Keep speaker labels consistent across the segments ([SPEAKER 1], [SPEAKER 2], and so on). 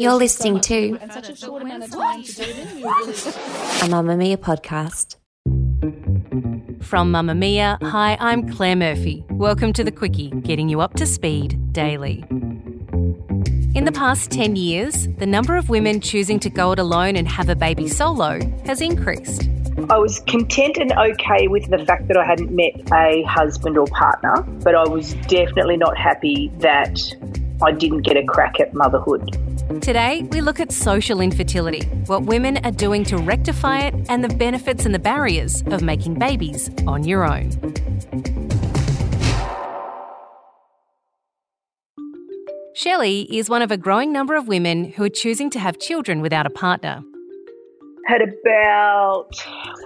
[SPEAKER 1] You're listening to a Mamamia podcast.
[SPEAKER 2] From Mamamia, hi, I'm Claire Murphy. Welcome to the Quicky, getting you up to speed daily. In the past 10 years, the number of women choosing to go it alone and have a baby solo has increased.
[SPEAKER 3] I was content and okay with the fact that I hadn't met a husband or partner, but I was definitely not happy that I didn't get a crack at motherhood.
[SPEAKER 2] Today, we look at social infertility, what women are doing to rectify it, and the benefits and the barriers of making babies on your own. Shellie is one of a growing number of women who are choosing to have children without a partner.
[SPEAKER 3] Had about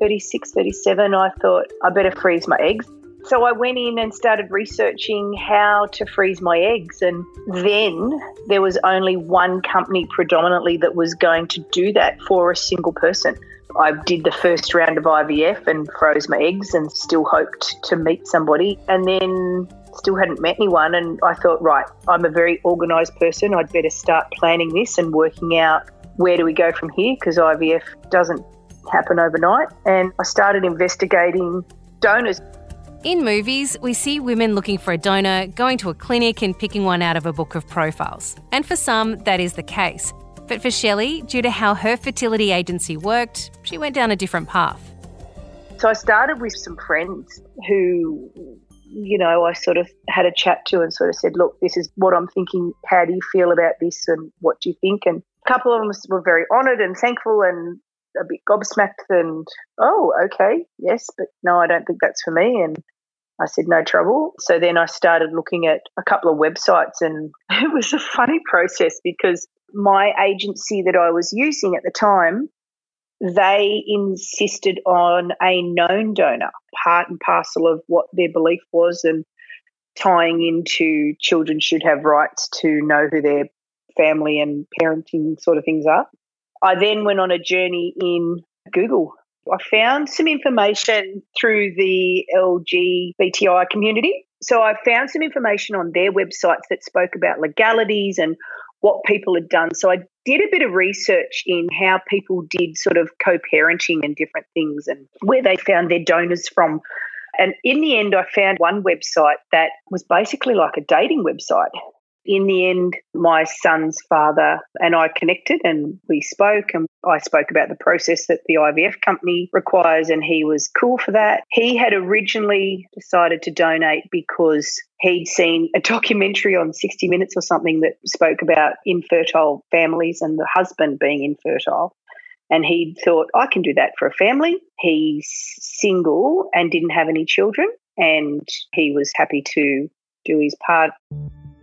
[SPEAKER 3] 36, 37, I thought I better freeze my eggs. So I went in and started researching how to freeze my eggs. And then there was only one company predominantly that was going to do that for a single person. I did the first round of IVF and froze my eggs and still hoped to meet somebody. And then still hadn't met anyone. And I thought, right, I'm a very organised person. I'd better start planning this and working out where do we go from here because IVF doesn't happen overnight. And I started investigating donors.
[SPEAKER 2] In movies, we see women looking for a donor, going to a clinic and picking one out of a book of profiles. And for some, that is the case. But for Shellie, due to how her fertility agency worked, she went down a different path.
[SPEAKER 3] So I started with some friends who, you know, I sort of had a chat to and sort of said, look, this is what I'm thinking. How do you feel about this and what do you think? And a couple of them were very honoured and thankful and a bit gobsmacked and, oh, okay, yes, but no, I don't think that's for me. And I said, no trouble. So then I started looking at a couple of websites, and it was a funny process because my agency that I was using at the time, they insisted on a known donor, part and parcel of what their belief was, and tying into children should have rights to know who their family and parenting sort of things are. I then went on a journey in Google I found some information through the LGBTI community. So I found some information on their websites that spoke about legalities and what people had done. So I did a bit of research in how people did sort of co parenting and different things and where they found their donors from. And in the end, I found one website that was basically like a dating website in the end, my son's father and I connected and we spoke and I spoke about the process that the IVF company requires and he was cool for that. He had originally decided to donate because he'd seen a documentary on 60 Minutes or something that spoke about infertile families and the husband being infertile. And he thought, I can do that for a family. He's single and didn't have any children, and he was happy to do his part.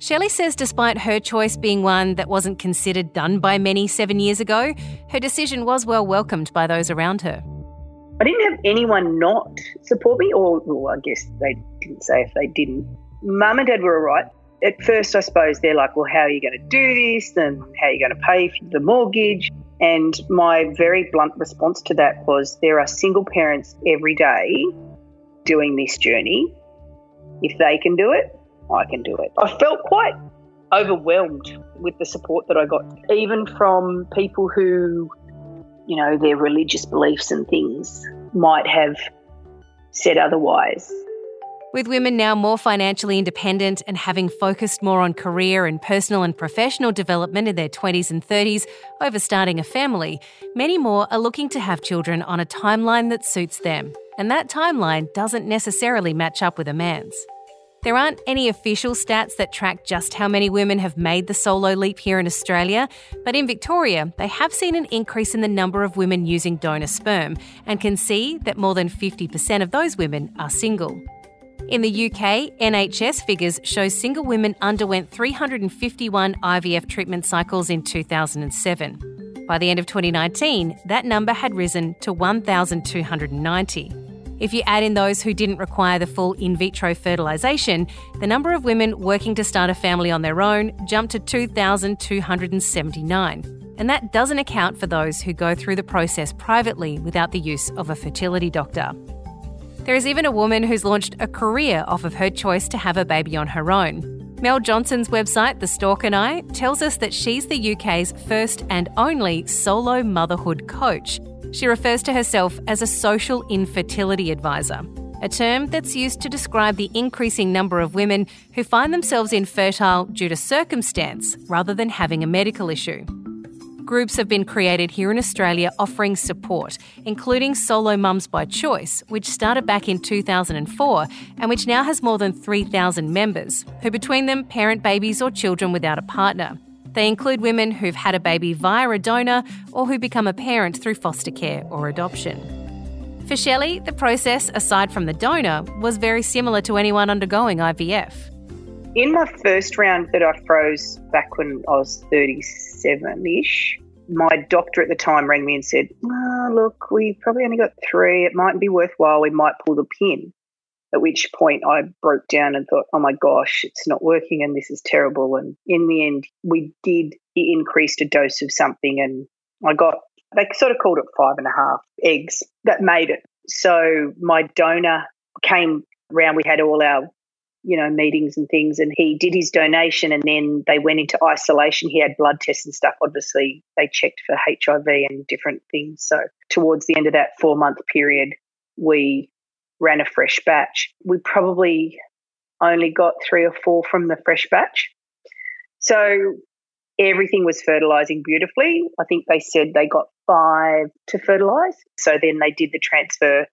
[SPEAKER 2] Shellie says despite her choice being one that wasn't considered done by many seven years ago, her decision was well welcomed by those around her.
[SPEAKER 3] I didn't have anyone not support me, or well, I guess they didn't say if they didn't. Mum and dad were all right. At first, I suppose they're like, well, how are you going to do this? And how are you going to pay for the mortgage? And my very blunt response to that was there are single parents every day doing this journey. If they can do it, I can do it. I felt quite overwhelmed with the support that I got, even from people who, you know, their religious beliefs and things might have said otherwise.
[SPEAKER 2] With women now more financially independent and having focused more on career and personal and professional development in their 20s and 30s over starting a family, many more are looking to have children on a timeline that suits them. And that timeline doesn't necessarily match up with a man's. There aren't any official stats that track just how many women have made the solo leap here in Australia, but in Victoria, they have seen an increase in the number of women using donor sperm and can see that more than 50% of those women are single. In the UK, NHS figures show single women underwent 351 IVF treatment cycles in 2007. By the end of 2019, that number had risen to 1,290. If you add in those who didn't require the full in vitro fertilisation, the number of women working to start a family on their own jumped to 2,279. And that doesn't account for those who go through the process privately without the use of a fertility doctor. There is even a woman who's launched a career off of her choice to have a baby on her own. Mel Johnson's website, The Stork and I, tells us that she's the UK's first and only solo motherhood coach. She refers to herself as a social infertility advisor, a term that's used to describe the increasing number of women who find themselves infertile due to circumstance rather than having a medical issue. Groups have been created here in Australia offering support, including Solo Mums by Choice, which started back in 2004 and which now has more than 3,000 members, who between them parent babies or children without a partner. They include women who've had a baby via a donor or who become a parent through foster care or adoption. For Shellie, the process, aside from the donor, was very similar to anyone undergoing IVF.
[SPEAKER 3] In my first round that I froze back when I was 37 ish, my doctor at the time rang me and said, oh, Look, we probably only got three. It mightn't be worthwhile. We might pull the pin. At which point I broke down and thought, oh my gosh, it's not working and this is terrible. And in the end, we did, he increased a dose of something and I got, they sort of called it five and a half eggs that made it. So my donor came around. We had all our, you know, meetings and things, and he did his donation, and then they went into isolation. He had blood tests and stuff. Obviously, they checked for HIV and different things. So towards the end of that four month period, we ran a fresh batch. We probably only got three or four from the fresh batch. So everything was fertilizing beautifully. I think they said they got five to fertilize. So then they did the transfer.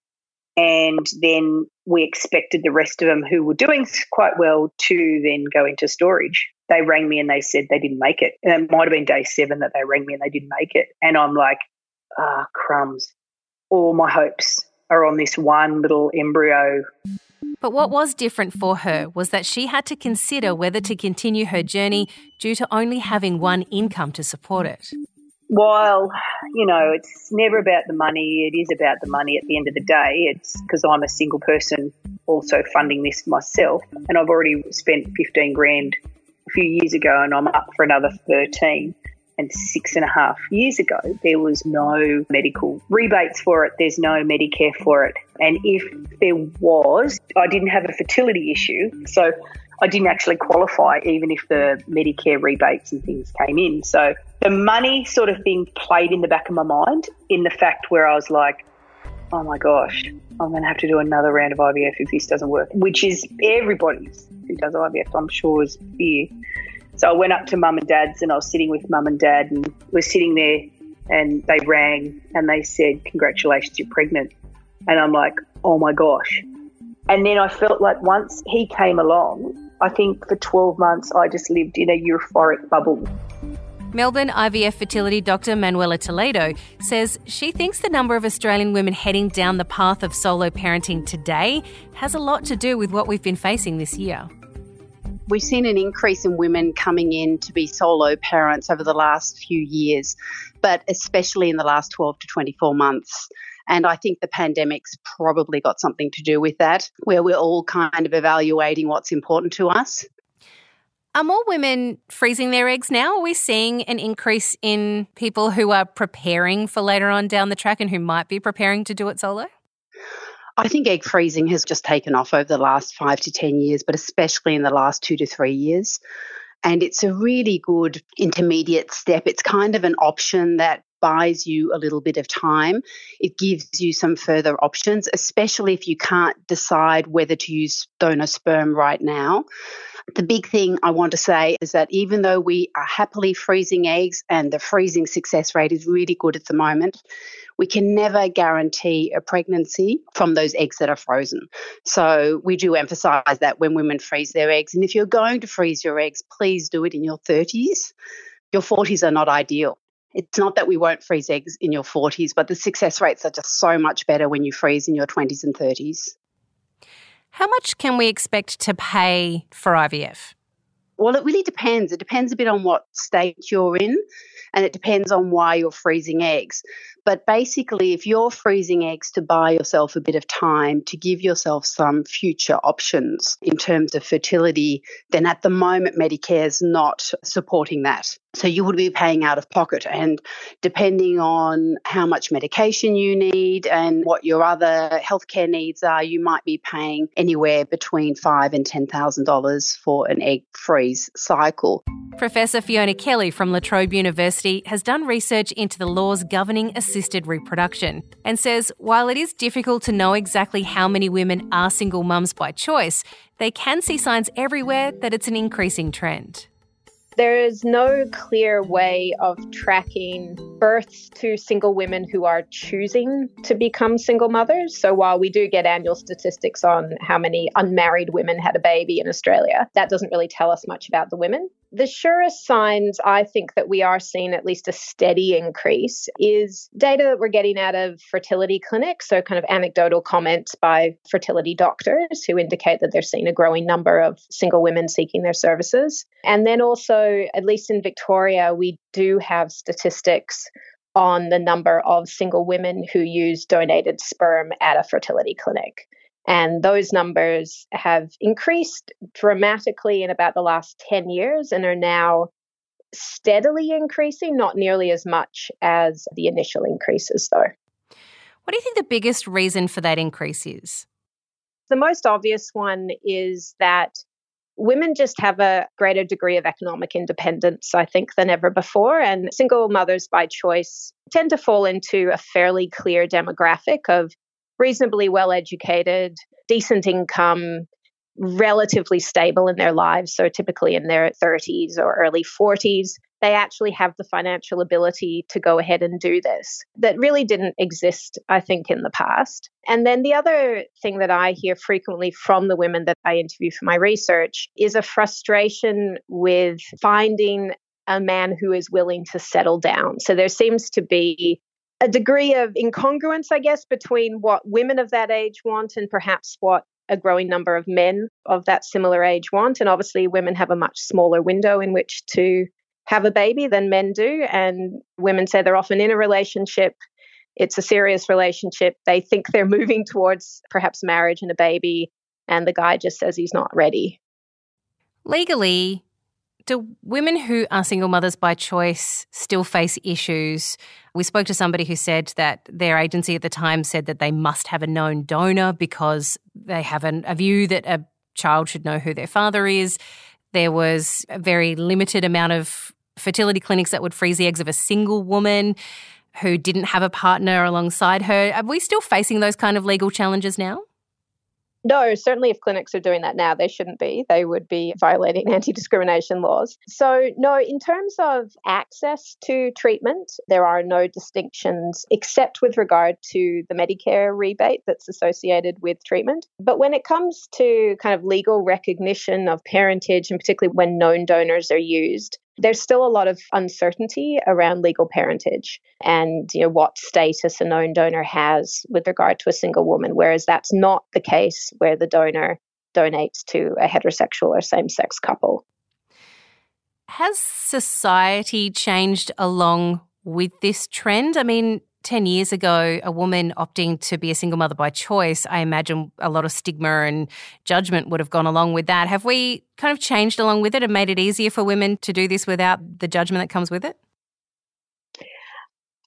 [SPEAKER 3] And then we expected the rest of them who were doing quite well to then go into storage. They rang me and they said they didn't make it. And it might have been day seven that they rang me and they didn't make it. And I'm like, ah, oh, crumbs. All my hopes are on this one little embryo.
[SPEAKER 2] But what was different for her was that she had to consider whether to continue her journey due to only having one income to support it.
[SPEAKER 3] While, you know, it's never about the money, it is about the money at the end of the day. It's because I'm a single person also funding this myself, and I've already spent 15 grand a few years ago, and I'm up for another 13 and six and a half years ago, there was no medical rebates for it. There's no Medicare for it. And if there was, I didn't have a fertility issue. So I didn't actually qualify, even if the Medicare rebates and things came in. So the money sort of thing played in the back of my mind in the fact where I was like, oh my gosh, I'm going to have to do another round of IVF if this doesn't work, which is everybody's who does IVF, I'm sure, is fear. So I went up to mum and dad's and I was sitting with mum and dad and we're sitting there and they rang and they said, Congratulations, you're pregnant. And I'm like, Oh my gosh. And then I felt like once he came along, I think for 12 months I just lived in a euphoric bubble.
[SPEAKER 2] Melbourne IVF fertility doctor Manuela Toledo says she thinks the number of Australian women heading down the path of solo parenting today has a lot to do with what we've been facing this year.
[SPEAKER 4] We've seen an increase in women coming in to be solo parents over the last few years, but especially in the last 12 to 24 months. And I think the pandemic's probably got something to do with that, where we're all kind of evaluating what's important to us.
[SPEAKER 2] Are more women freezing their eggs now? Are we seeing an increase in people who are preparing for later on down the track and who might be preparing to do it solo?
[SPEAKER 4] I think egg freezing has just taken off over the last five to 10 years, but especially in the last two to three years. And it's a really good intermediate step. It's kind of an option that buys you a little bit of time. It gives you some further options, especially if you can't decide whether to use donor sperm right now. The big thing I want to say is that even though we are happily freezing eggs and the freezing success rate is really good at the moment, we can never guarantee a pregnancy from those eggs that are frozen. So we do emphasize that when women freeze their eggs. And if you're going to freeze your eggs, please do it in your 30s. Your 40s are not ideal. It's not that we won't freeze eggs in your 40s, but the success rates are just so much better when you freeze in your 20s and 30s.
[SPEAKER 2] How much can we expect to pay for IVF?
[SPEAKER 4] Well, it really depends. It depends a bit on what state you're in and it depends on why you're freezing eggs. But basically, if you're freezing eggs to buy yourself a bit of time to give yourself some future options in terms of fertility, then at the moment, Medicare is not supporting that. So you would be paying out of pocket. And depending on how much medication you need and what your other healthcare needs are, you might be paying anywhere between five and ten thousand dollars for an egg freeze cycle.
[SPEAKER 2] Professor Fiona Kelly from La Trobe University has done research into the laws governing assisted reproduction and says while it is difficult to know exactly how many women are single mums by choice, they can see signs everywhere that it's an increasing trend.
[SPEAKER 5] There is no clear way of tracking births to single women who are choosing to become single mothers. So while we do get annual statistics on how many unmarried women had a baby in Australia, that doesn't really tell us much about the women. The surest signs, I think, that we are seeing at least a steady increase is data that we're getting out of fertility clinics. So, kind of anecdotal comments by fertility doctors who indicate that they're seeing a growing number of single women seeking their services. And then also, at least in Victoria, we do have statistics on the number of single women who use donated sperm at a fertility clinic. And those numbers have increased dramatically in about the last 10 years and are now steadily increasing, not nearly as much as the initial increases, though.
[SPEAKER 2] What do you think the biggest reason for that increase is?
[SPEAKER 5] The most obvious one is that women just have a greater degree of economic independence, I think, than ever before. And single mothers by choice tend to fall into a fairly clear demographic of reasonably well educated, decent income, relatively stable in their lives, so typically in their 30s or early 40s, they actually have the financial ability to go ahead and do this. That really didn't exist, I think, in the past. And then the other thing that I hear frequently from the women that I interview for my research is a frustration with finding a man who is willing to settle down. So there seems to be a degree of incongruence, I guess, between what women of that age want and perhaps what a growing number of men of that similar age want. And obviously, women have a much smaller window in which to have a baby than men do. And women say they're often in a relationship. It's a serious relationship. They think they're moving towards perhaps marriage and a baby, and the guy just says he's not ready.
[SPEAKER 2] Legally, do women who are single mothers by choice still face issues? We spoke to somebody who said that their agency at the time said that they must have a known donor because they have an, a view that a child should know who their father is. There was a very limited amount of fertility clinics that would freeze the eggs of a single woman who didn't have a partner alongside her. Are we still facing those kind of legal challenges now?
[SPEAKER 5] No, certainly if clinics are doing that now, they shouldn't be. They would be violating anti discrimination laws. So, no, in terms of access to treatment, there are no distinctions except with regard to the Medicare rebate that's associated with treatment. But when it comes to kind of legal recognition of parentage, and particularly when known donors are used, there's still a lot of uncertainty around legal parentage and you know what status a known donor has with regard to a single woman whereas that's not the case where the donor donates to a heterosexual or same-sex couple.
[SPEAKER 2] Has society changed along with this trend? I mean 10 years ago, a woman opting to be a single mother by choice, I imagine a lot of stigma and judgment would have gone along with that. Have we kind of changed along with it and made it easier for women to do this without the judgment that comes with it?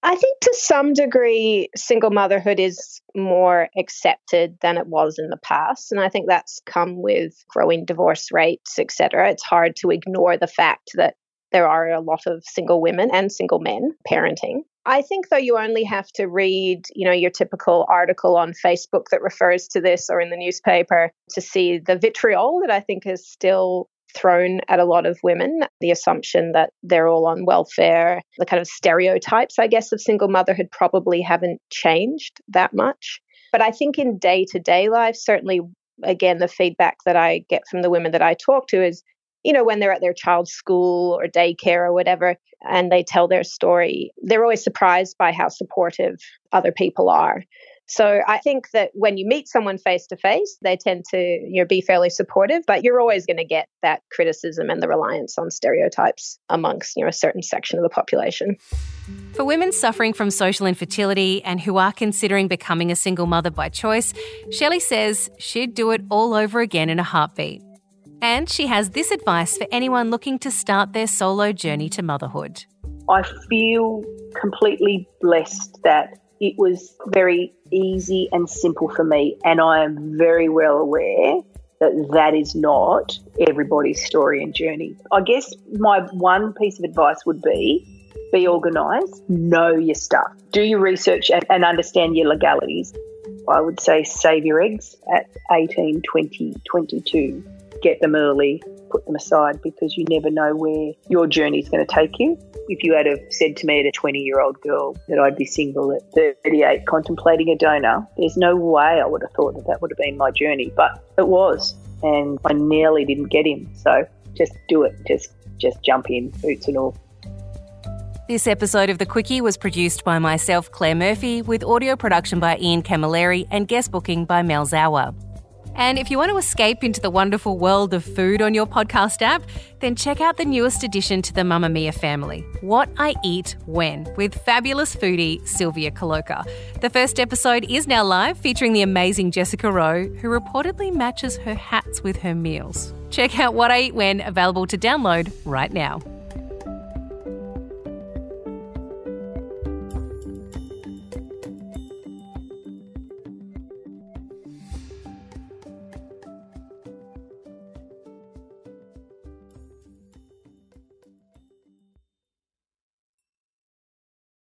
[SPEAKER 5] I think to some degree, single motherhood is more accepted than it was in the past. And I think that's come with growing divorce rates, etc. It's hard to ignore the fact that there are a lot of single women and single men parenting. I think though you only have to read, you know, your typical article on Facebook that refers to this or in the newspaper to see the vitriol that I think is still thrown at a lot of women. The assumption that they're all on welfare, the kind of stereotypes, I guess, of single motherhood probably haven't changed that much. But I think in day to day life, certainly, again, the feedback that I get from the women that I talk to is you know, when they're at their child's school or daycare or whatever, and they tell their story, they're always surprised by how supportive other people are. So I think that when you meet someone face to face, they tend to you know be fairly supportive, but you're always going to get that criticism and the reliance on stereotypes amongst you know a certain section of the population.
[SPEAKER 2] For women suffering from social infertility and who are considering becoming a single mother by choice, Shellie says she'd do it all over again in a heartbeat. And she has this advice for anyone looking to start their solo journey to motherhood.
[SPEAKER 3] I feel completely blessed that it was very easy and simple for me. And I am very well aware that that is not everybody's story and journey. I guess my one piece of advice would be be organised, know your stuff, do your research and, and understand your legalities. I would say save your eggs at 18, 20, 22. Get them early, put them aside because you never know where your journey is going to take you. If you had have said to me at a 20 year old girl that I'd be single at 38 contemplating a donor, there's no way I would have thought that that would have been my journey, but it was. And I nearly didn't get him. So just do it. Just, just jump in, boots and all.
[SPEAKER 2] This episode of The Quicky was produced by myself, Claire Murphy, with audio production by Ian Camilleri and guest booking by Mel Sauer. And if you want to escape into the wonderful world of food on your podcast app, then check out the newest addition to the Mamamia family, What I Eat When, with fabulous foodie Silvia Colloca. The first episode is now live, featuring the amazing Jessica Rowe, who reportedly matches her hats with her meals. Check out What I Eat When, available to download right now.